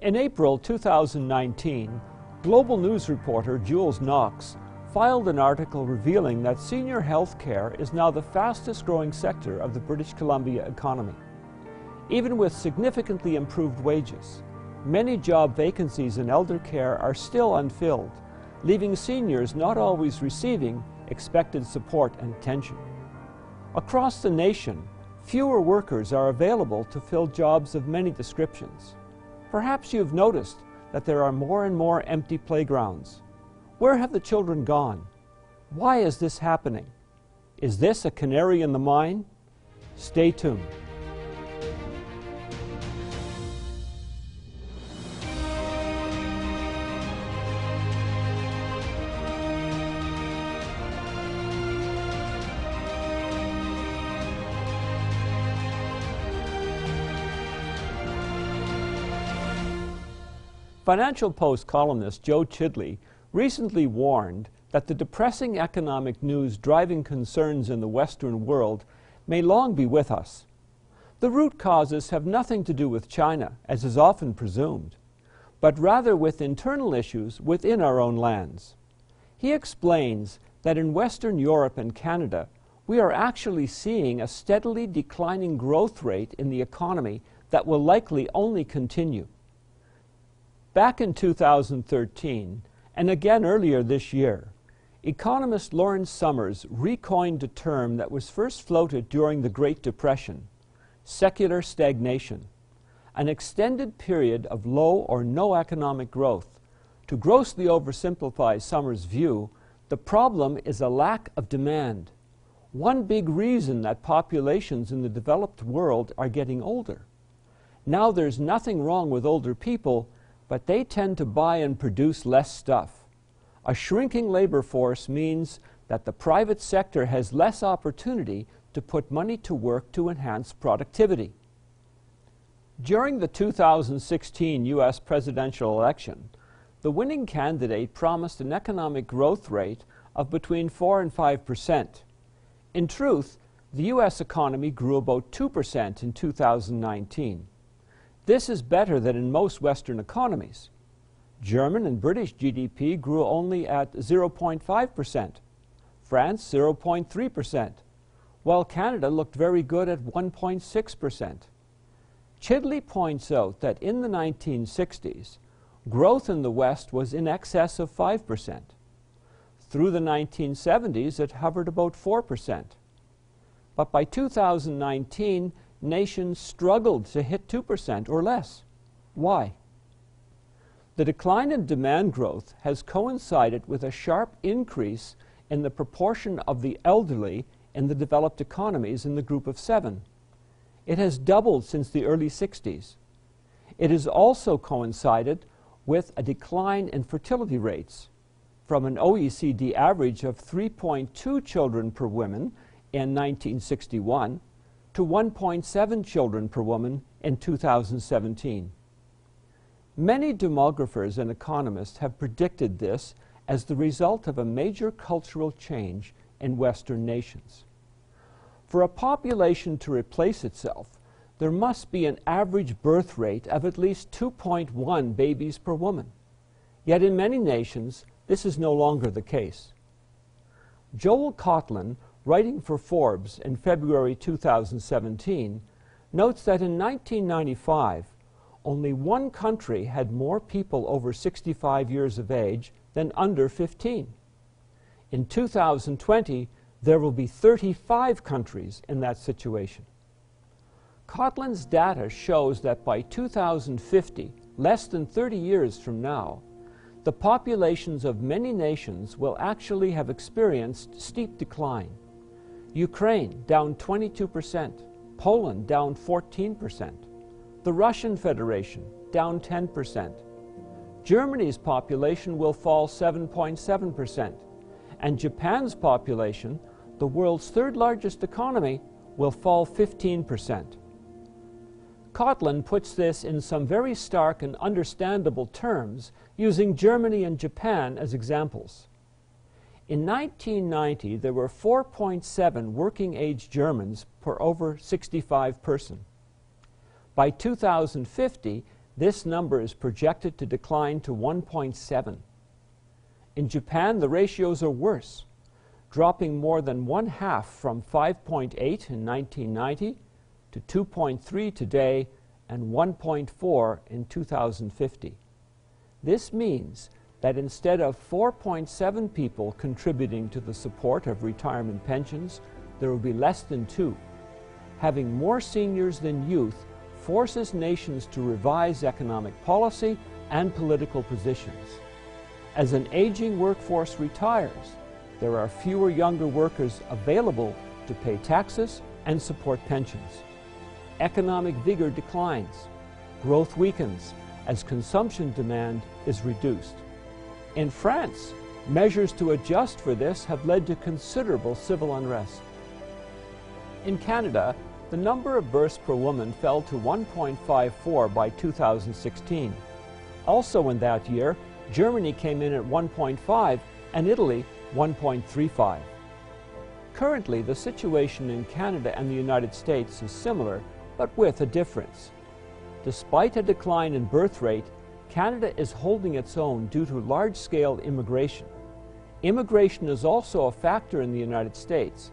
In April 2019, global news reporter Jules Knox filed an article revealing that senior health care is now the fastest growing sector of the British Columbia economy. Even with significantly improved wages, many job vacancies in elder care are still unfilled, leaving seniors not always receiving expected support and attention. Across the nation, fewer workers are available to fill jobs of many descriptions. Perhaps you've noticed that there are more and more empty playgrounds. Where have the children gone? Why is this happening? Is this a canary in the mine? Stay tuned. Financial Post columnist Joe Chidley recently warned that the depressing economic news driving concerns in the Western world may long be with us. The root causes have nothing to do with China, as is often presumed, but rather with internal issues within our own lands. He explains that in Western Europe and Canada, we are actually seeing a steadily declining growth rate in the economy that will likely only continue. Back in 2013, and again earlier this year, economist Lawrence Summers recoined a term that was first floated during the Great Depression secular stagnation, an extended period of low or no economic growth. To grossly oversimplify Summers' view, the problem is a lack of demand. One big reason that populations in the developed world are getting older. Now there's nothing wrong with older people, but they tend to buy and produce less stuff. A shrinking labor force means that the private sector has less opportunity to put money to work to enhance productivity. During the 2016 U.S. presidential election, the winning candidate promised an economic growth rate of between 4 and 5 percent. In truth, the U.S. economy grew about 2 percent in 2019. This is better than in most Western economies. German and British GDP grew only at 0.5%, France 0.3%, while Canada looked very good at 1.6%. Chidley points out that in the 1960s, growth in the West was in excess of 5%. Through the 1970s, it hovered about 4%. But by 2019, nations struggled to hit 2% or less. Why? The decline in demand growth has coincided with a sharp increase in the proportion of the elderly in the developed economies in the group of seven. It has doubled since the early 60s. It has also coincided with a decline in fertility rates from an OECD average of 3.2 children per woman in 1961 to 1.7 children per woman in 2017. Many demographers and economists have predicted this as the result of a major cultural change in Western nations. For a population to replace itself, there must be an average birth rate of at least 2.1 babies per woman. Yet in many nations, this is no longer the case. Joel Coughlin writing for Forbes in February 2017, notes that in 1995, only one country had more people over 65 years of age than under 15. In 2020, there will be 35 countries in that situation. Coughlin's data shows that by 2050, less than 30 years from now, the populations of many nations will actually have experienced steep decline. Ukraine down 22%, Poland down 14%, the Russian Federation down 10%. Germany's population will fall 7.7%, and Japan's population, the world's third largest economy, will fall 15%. Coughlin puts this in some very stark and understandable terms, using Germany and Japan as examples. In 1990, there were 4.7 working age Germans per over 65 person. By 2050, This number is projected to decline to 1.7. In Japan, the ratios are worse, dropping more than one half from 5.8 in 1990 to 2.3 today and 1.4 in 2050. This means that instead of 4.7 people contributing to the support of retirement pensions, there will be less than two. Having more seniors than youth forces nations to revise economic policy and political positions. As an aging workforce retires, there are fewer younger workers available to pay taxes and support pensions. Economic vigor declines. Growth weakens as consumption demand is reduced. In France, measures to adjust for this have led to considerable civil unrest. In Canada, the number of births per woman fell to 1.54 by 2016. Also in that year, Germany came in at 1.5 and Italy 1.35. Currently, the situation in Canada and the United States is similar, but with a difference. Despite a decline in birth rate, Canada is holding its own due to large-scale immigration. Immigration is also a factor in the United States,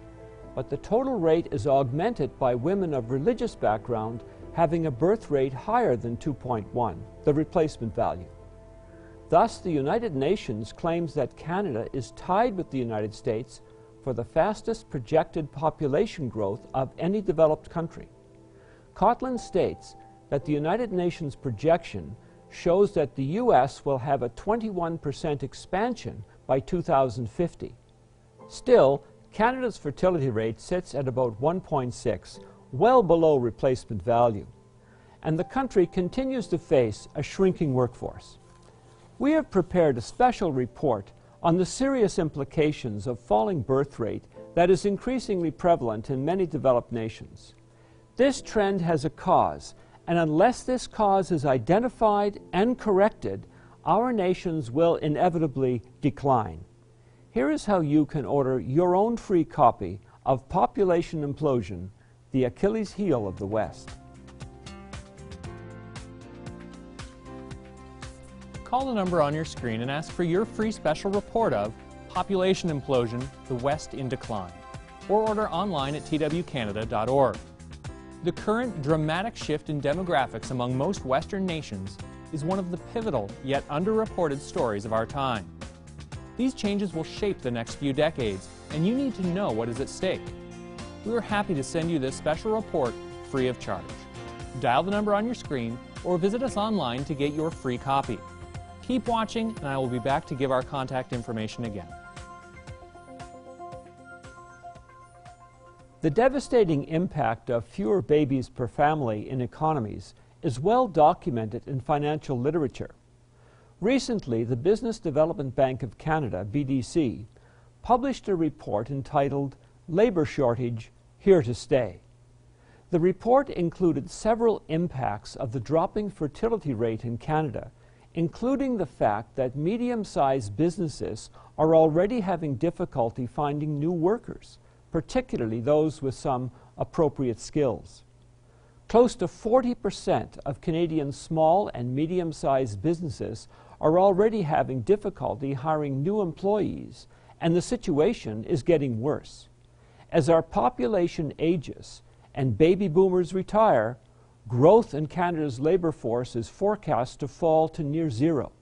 but the total rate is augmented by women of religious background having a birth rate higher than 2.1, the replacement value. Thus, the United Nations claims that Canada is tied with the United States for the fastest projected population growth of any developed country. Coughlin states that the United Nations projection shows that the U.S. will have a 21% expansion by 2050. Still, Canada's fertility rate sits at about 1.6, well below replacement value, and the country continues to face a shrinking workforce. We have prepared a special report on the serious implications of falling birth rate that is increasingly prevalent in many developed nations. This trend has a cause, and unless this cause is identified and corrected, our nations will inevitably decline. Here is how you can order your own free copy of Population Implosion, the Achilles heel of the West. Call the number on your screen and ask for your free special report of Population Implosion, the West in Decline, or order online at twcanada.org. The current dramatic shift in demographics among most Western nations is one of the pivotal yet underreported stories of our time. These changes will shape the next few decades, and you need to know what is at stake. We are happy to send you this special report free of charge. Dial the number on your screen or visit us online to get your free copy. Keep watching, and I will be back to give our contact information again. The devastating impact of fewer babies per family in economies is well documented in financial literature. Recently, the Business Development Bank of Canada, BDC, published a report entitled Labour Shortage Here to Stay. The report included several impacts of the dropping fertility rate in Canada, including the fact that medium-sized businesses are already having difficulty finding new workers particularly those with some appropriate skills. Close to 40% of Canadian small and medium sized businesses are already having difficulty hiring new employees, and the situation is getting worse. As our population ages and baby boomers retire, growth in Canada's labour force is forecast to fall to near zero.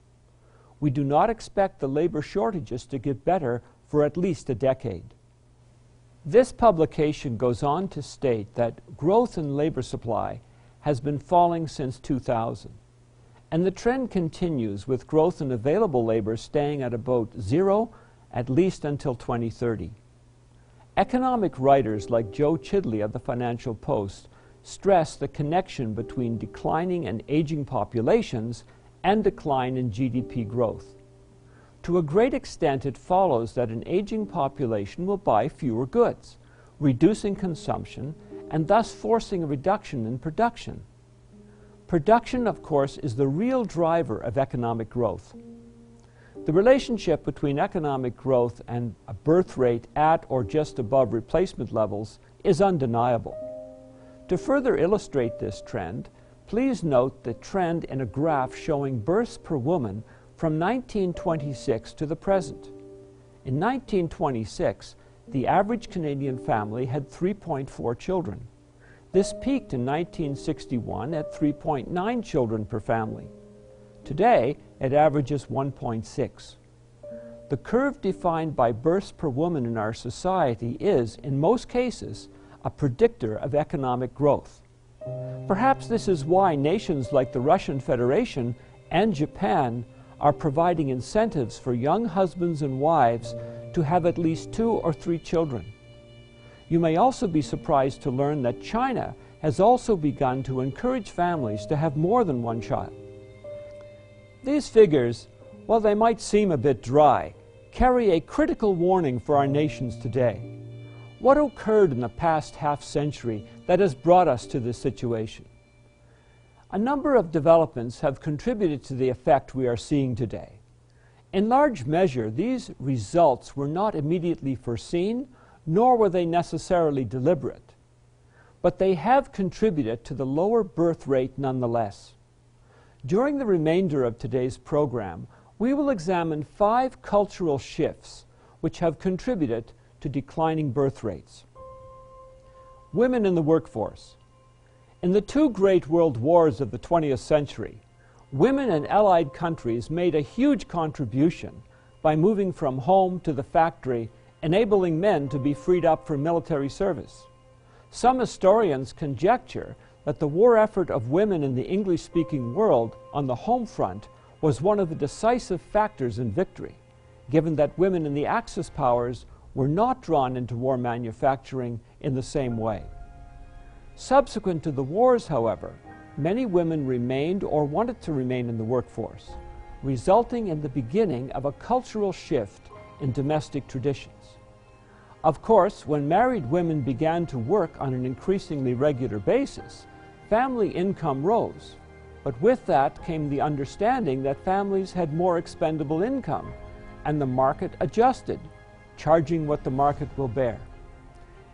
We do not expect the labour shortages to get better for at least a decade. This publication goes on to state that growth in labor supply has been falling since 2000, and the trend continues with growth in available labor staying at about zero at least until 2030. Economic writers like Joe Chidley of the Financial Post stress the connection between declining and aging populations and decline in GDP growth. To a great extent, it follows that an aging population will buy fewer goods, reducing consumption and thus forcing a reduction in production. Production, of course, is the real driver of economic growth. The relationship between economic growth and a birth rate at or just above replacement levels is undeniable. To further illustrate this trend, please note the trend in a graph showing births per woman from 1926 to the present. In 1926, the average Canadian family had 3.4 children. This peaked in 1961 at 3.9 children per family. Today, it averages 1.6. The curve defined by births per woman in our society is, in most cases, a predictor of economic growth. Perhaps this is why nations like the Russian Federation and Japan are providing incentives for young husbands and wives to have at least two or three children. You may also be surprised to learn that China has also begun to encourage families to have more than one child. These figures, while they might seem a bit dry, carry a critical warning for our nations today. What occurred in the past half century that has brought us to this situation? A number of developments have contributed to the effect we are seeing today. In large measure, these results were not immediately foreseen, nor were they necessarily deliberate. But they have contributed to the lower birth rate nonetheless. During the remainder of today's program, we will examine five cultural shifts which have contributed to declining birth rates. Women in the workforce. In the two great world wars of the 20th century, women in Allied countries made a huge contribution by moving from home to the factory, enabling men to be freed up for military service. Some historians conjecture that the war effort of women in the English speaking world on the home front was one of the decisive factors in victory, given that women in the Axis powers were not drawn into war manufacturing in the same way. Subsequent to the wars, however, many women remained or wanted to remain in the workforce, resulting in the beginning of a cultural shift in domestic traditions. Of course, when married women began to work on an increasingly regular basis, family income rose. But with that came the understanding that families had more expendable income, and the market adjusted, charging what the market will bear.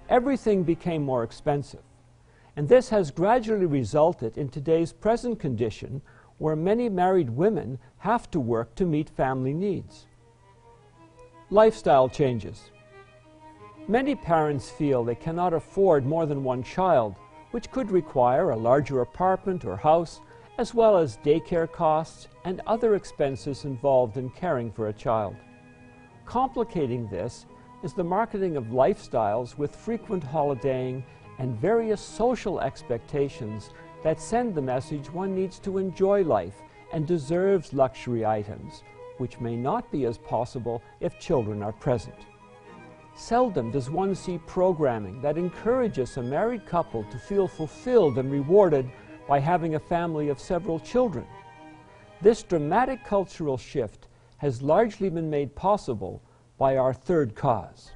Everything became more expensive. And this has gradually resulted in today's present condition where many married women have to work to meet family needs. Lifestyle changes. Many parents feel they cannot afford more than one child, which could require a larger apartment or house, as well as daycare costs and other expenses involved in caring for a child. Complicating this is the marketing of lifestyles with frequent holidaying and various social expectations that send the message one needs to enjoy life and deserves luxury items, which may not be as possible if children are present. Seldom does one see programming that encourages a married couple to feel fulfilled and rewarded by having a family of several children. This dramatic cultural shift has largely been made possible by our third cause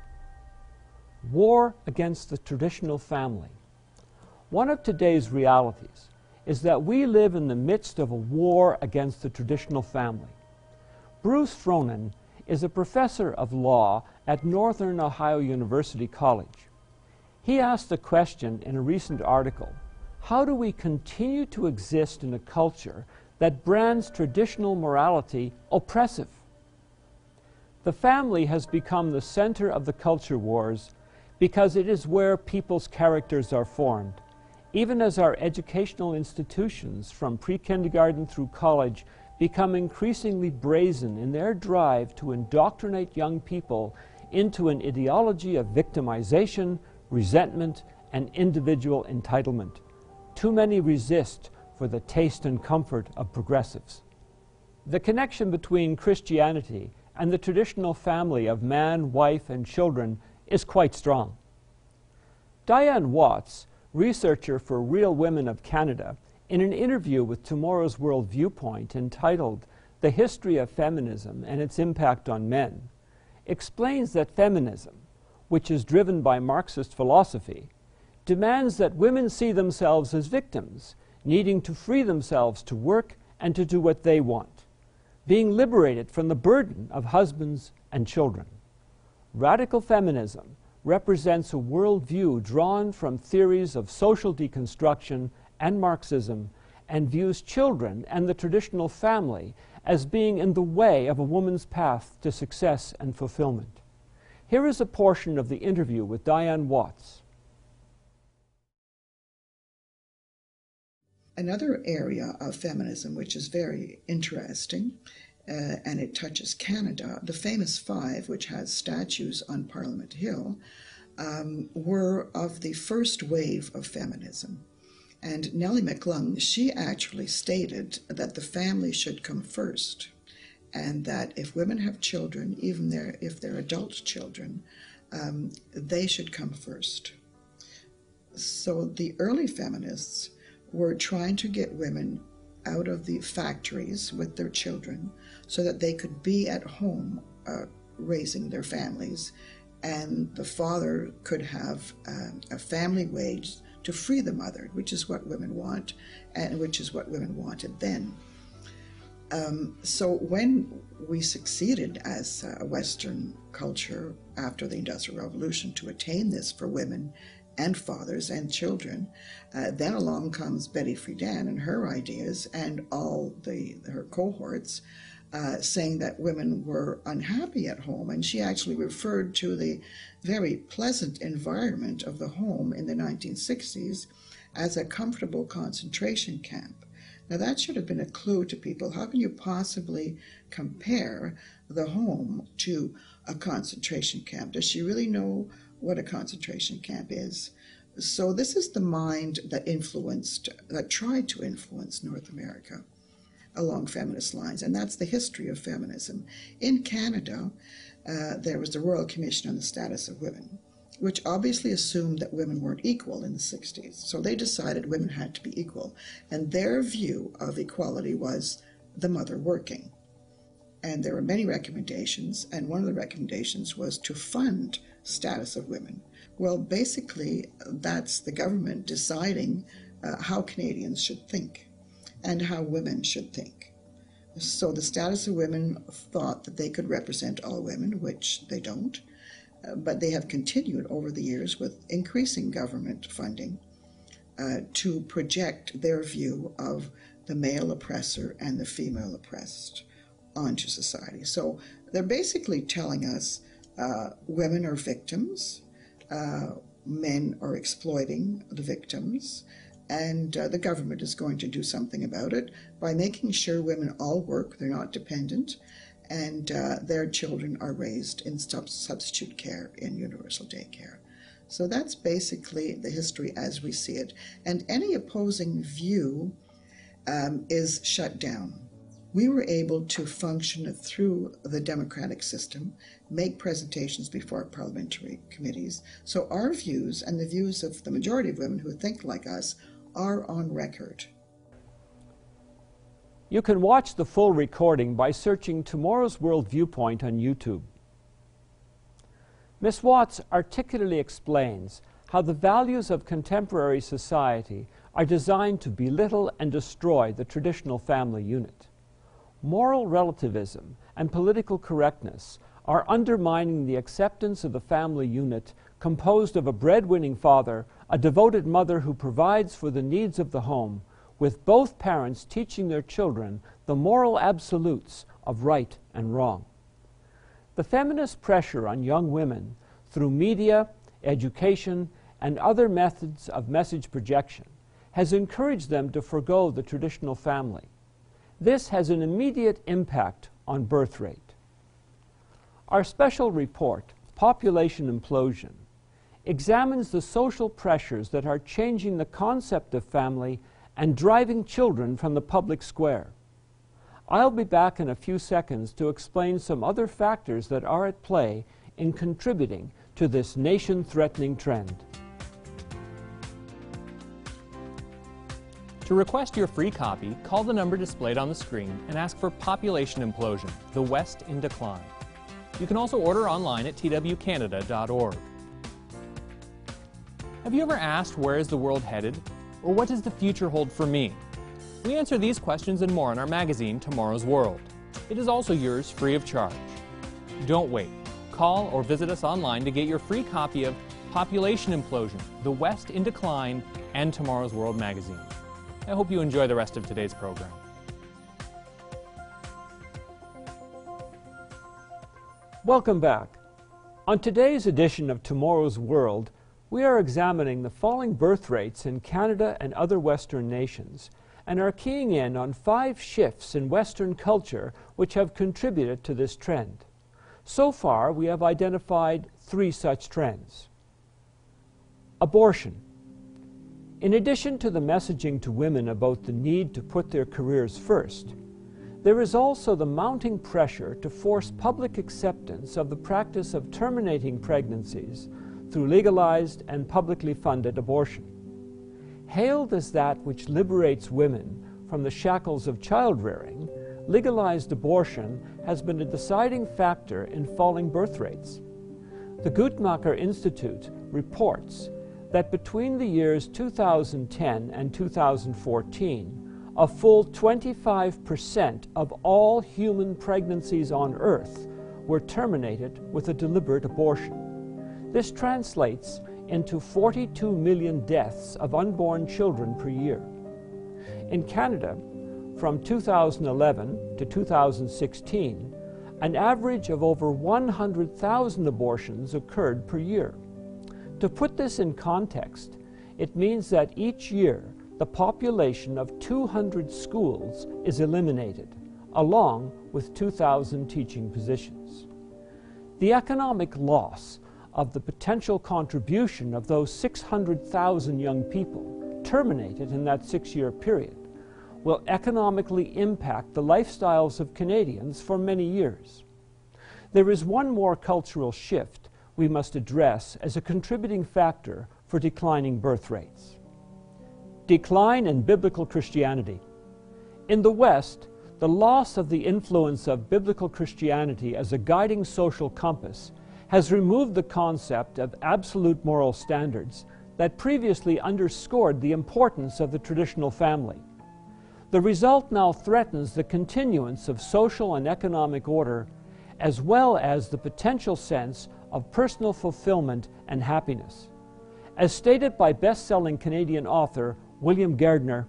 war against the traditional family. One of today's realities is that we live in the midst of a war against the traditional family. Bruce Frohnen is a professor of law at Northern Ohio University College. He asked the question in a recent article how do we continue to exist in a culture that brands traditional morality oppressive? The family has become the center of the culture wars because it is where people's characters are formed. Even as our educational institutions, from pre kindergarten through college, become increasingly brazen in their drive to indoctrinate young people into an ideology of victimization, resentment, and individual entitlement. Too many resist for the taste and comfort of progressives. The connection between Christianity and the traditional family of man, wife, and children is quite strong. Diane Watts, researcher for Real Women of Canada, in an interview with Tomorrow's World Viewpoint entitled The History of Feminism and Its Impact on Men, explains that feminism, which is driven by Marxist philosophy, demands that women see themselves as victims, needing to free themselves to work and to do what they want, being liberated from the burden of husbands and children. Radical feminism represents a worldview drawn from theories of social deconstruction and Marxism and views children and the traditional family as being in the way of a woman's path to success and fulfillment. Here is a portion of the interview with Diane Watts. Another area of feminism which is very interesting, uh, and it touches Canada, the famous five, which has statues on Parliament Hill, um, were of the first wave of feminism. And Nellie McClung, she actually stated that the family should come first, and that if women have children, even their, if they're adult children, um, they should come first. So the early feminists were trying to get women out of the factories with their children so that they could be at home uh, raising their families and the father could have uh, a family wage to free the mother, which is what women want and which is what women wanted then. Um, so when we succeeded as a Western culture after the Industrial Revolution to attain this for women and fathers and children. Uh, then along comes Betty Friedan and her ideas and all the her cohorts uh, saying that women were unhappy at home. And she actually referred to the very pleasant environment of the home in the 1960s as a comfortable concentration camp. Now, that should have been a clue to people. How can you possibly compare the home to a concentration camp? Does she really know what a concentration camp is. So this is the mind that influenced, that tried to influence North America along feminist lines, and that's the history of feminism. In Canada, uh, there was the Royal Commission on the Status of Women, which obviously assumed that women weren't equal in the 60s. So they decided women had to be equal, and their view of equality was the mother working. And there were many recommendations, and one of the recommendations was to fund status of women? Well, basically, that's the government deciding uh, how Canadians should think and how women should think. So the status of women thought that they could represent all women, which they don't, uh, but they have continued over the years with increasing government funding uh, to project their view of the male oppressor and the female oppressed onto society. So they're basically telling us uh, women are victims, uh, men are exploiting the victims, and uh, the government is going to do something about it by making sure women all work, they're not dependent, and uh, their children are raised in substitute care in universal daycare. So that's basically the history as we see it. And any opposing view um, is shut down we were able to function through the democratic system, make presentations before parliamentary committees. So our views and the views of the majority of women who think like us are on record. You can watch the full recording by searching Tomorrow's World Viewpoint on YouTube. Ms. Watts articulately explains how the values of contemporary society are designed to belittle and destroy the traditional family unit. Moral relativism and political correctness are undermining the acceptance of the family unit composed of a breadwinning father, a devoted mother who provides for the needs of the home, with both parents teaching their children the moral absolutes of right and wrong. The feminist pressure on young women through media, education, and other methods of message projection has encouraged them to forego the traditional family. This has an immediate impact on birth rate. Our special report, Population Implosion, examines the social pressures that are changing the concept of family and driving children from the public square. I'll be back in a few seconds to explain some other factors that are at play in contributing to this nation-threatening trend. To request your free copy, call the number displayed on the screen and ask for Population Implosion, The West in Decline. You can also order online at twcanada.org. Have you ever asked where is the world headed? Or what does the future hold for me? We answer these questions and more in our magazine, Tomorrow's World. It is also yours free of charge. Don't wait. Call or visit us online to get your free copy of Population Implosion, The West in Decline, and Tomorrow's World magazine. I hope you enjoy the rest of today's program. Welcome back. On today's edition of Tomorrow's World, we are examining the falling birth rates in Canada and other Western nations and are keying in on five shifts in Western culture which have contributed to this trend. So far, we have identified three such trends. Abortion. In addition to the messaging to women about the need to put their careers first, there is also the mounting pressure to force public acceptance of the practice of terminating pregnancies through legalized and publicly funded abortion. Hailed as that which liberates women from the shackles of child rearing, legalized abortion has been a deciding factor in falling birth rates. The Guttmacher Institute reports that between the years 2010 and 2014, a full 25% of all human pregnancies on Earth were terminated with a deliberate abortion. This translates into 42 million deaths of unborn children per year. In Canada, from 2011 to 2016, an average of over 100,000 abortions occurred per year. To put this in context, it means that each year the population of 200 schools is eliminated, along with 2,000 teaching positions. The economic loss of the potential contribution of those 600,000 young people terminated in that six year period will economically impact the lifestyles of Canadians for many years. There is one more cultural shift we must address as a contributing factor for declining birth rates. Decline in biblical Christianity. In the West, the loss of the influence of biblical Christianity as a guiding social compass has removed the concept of absolute moral standards that previously underscored the importance of the traditional family. The result now threatens the continuance of social and economic order, as well as the potential sense of personal fulfillment and happiness. As stated by best selling Canadian author William Gairdner,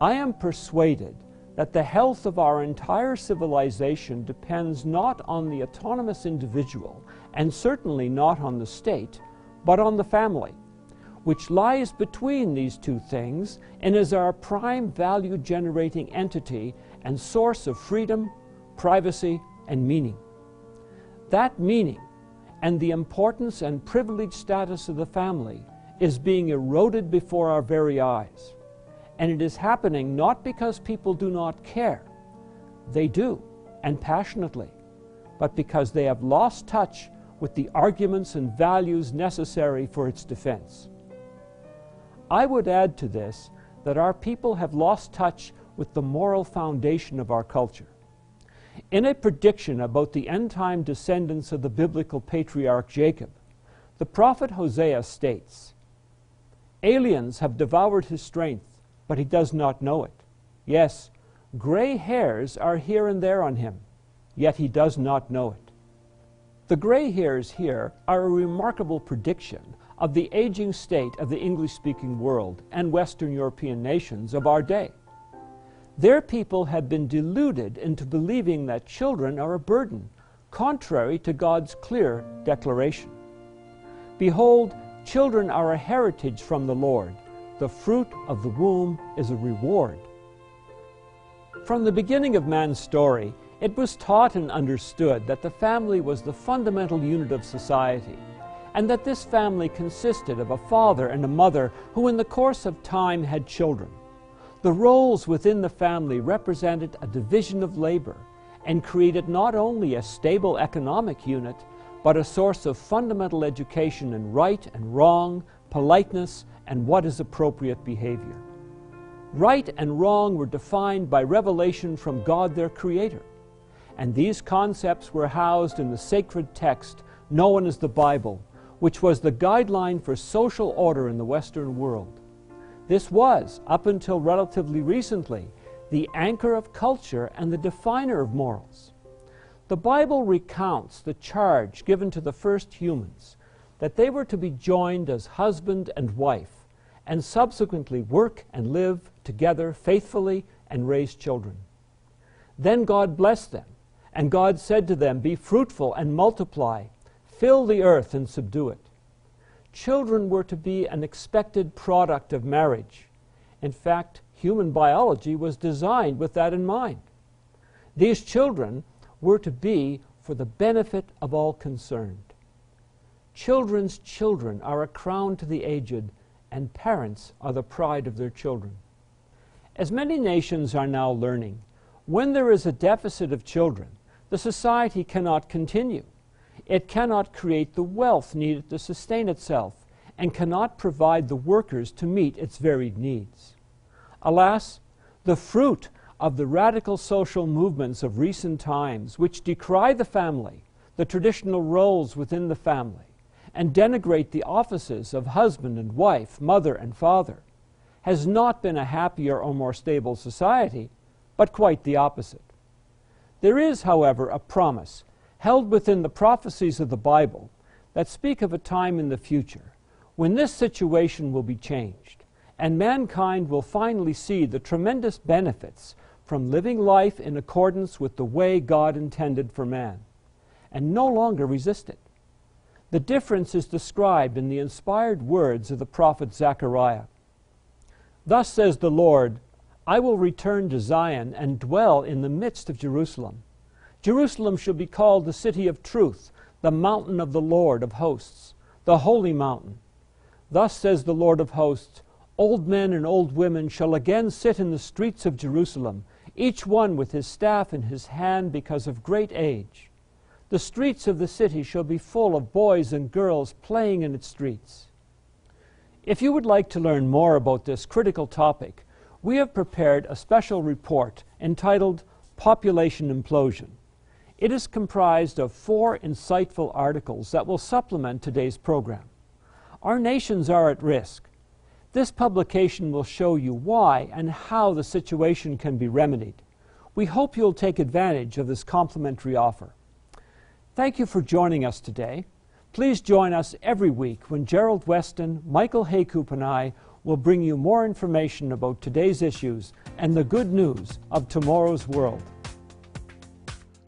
I am persuaded that the health of our entire civilization depends not on the autonomous individual, and certainly not on the state, but on the family, which lies between these two things and is our prime value generating entity and source of freedom, privacy, and meaning. That meaning and the importance and privileged status of the family is being eroded before our very eyes. And it is happening not because people do not care, they do, and passionately, but because they have lost touch with the arguments and values necessary for its defense. I would add to this that our people have lost touch with the moral foundation of our culture. In a prediction about the end time descendants of the biblical patriarch Jacob, the prophet Hosea states Aliens have devoured his strength, but he does not know it. Yes, gray hairs are here and there on him, yet he does not know it. The gray hairs here are a remarkable prediction of the aging state of the English speaking world and Western European nations of our day. Their people have been deluded into believing that children are a burden, contrary to God's clear declaration. Behold, Children are a heritage from the Lord. The fruit of the womb is a reward. From the beginning of man's story, it was taught and understood that the family was the fundamental unit of society, and that this family consisted of a father and a mother who, in the course of time, had children. The roles within the family represented a division of labor and created not only a stable economic unit, but a source of fundamental education in right and wrong, politeness, and what is appropriate behavior. Right and wrong were defined by revelation from God their Creator, and these concepts were housed in the sacred text known as the Bible, which was the guideline for social order in the Western world. This was, up until relatively recently, the anchor of culture and the definer of morals. The Bible recounts the charge given to the first humans that they were to be joined as husband and wife, and subsequently work and live together faithfully and raise children. Then God blessed them, and God said to them, Be fruitful and multiply, fill the earth and subdue it. Children were to be an expected product of marriage. In fact, human biology was designed with that in mind. These children were to be for the benefit of all concerned. Children's children are a crown to the aged, and parents are the pride of their children. As many nations are now learning, when there is a deficit of children, the society cannot continue. It cannot create the wealth needed to sustain itself and cannot provide the workers to meet its varied needs. Alas, the fruit of the radical social movements of recent times, which decry the family, the traditional roles within the family, and denigrate the offices of husband and wife, mother and father, has not been a happier or more stable society, but quite the opposite. There is, however, a promise held within the prophecies of the Bible that speak of a time in the future when this situation will be changed and mankind will finally see the tremendous benefits from living life in accordance with the way God intended for man and no longer resist it. The difference is described in the inspired words of the prophet Zechariah. Thus says the Lord, I will return to Zion and dwell in the midst of Jerusalem. Jerusalem shall be called the city of truth, the mountain of the Lord of hosts, the holy mountain. Thus says the Lord of hosts Old men and old women shall again sit in the streets of Jerusalem, each one with his staff in his hand because of great age. The streets of the city shall be full of boys and girls playing in its streets. If you would like to learn more about this critical topic, we have prepared a special report entitled Population Implosion. It is comprised of four insightful articles that will supplement today's program. Our nations are at risk. This publication will show you why and how the situation can be remedied. We hope you'll take advantage of this complimentary offer. Thank you for joining us today. Please join us every week when Gerald Weston, Michael Heykoop, and I will bring you more information about today's issues and the good news of tomorrow's world.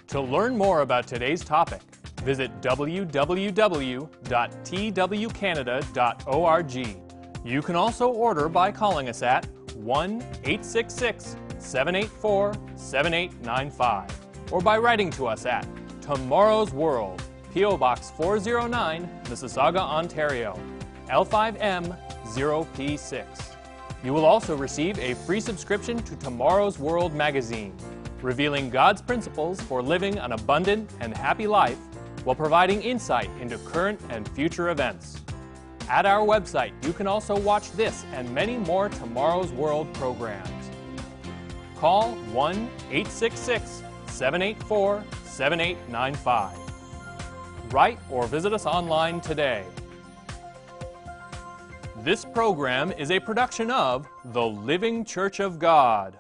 To learn more about today's topic, visit www.twcanada.org. You can also order by calling us at 1 866 784 7895 or by writing to us at Tomorrow's World, P.O. Box 409, Mississauga, Ontario, L5M 0P6. You will also receive a free subscription to Tomorrow's World magazine, revealing God's principles for living an abundant and happy life while providing insight into current and future events. At our website, you can also watch this and many more Tomorrow's World programs. Call 1 866 784 7895. Write or visit us online today. This program is a production of the Living Church of God.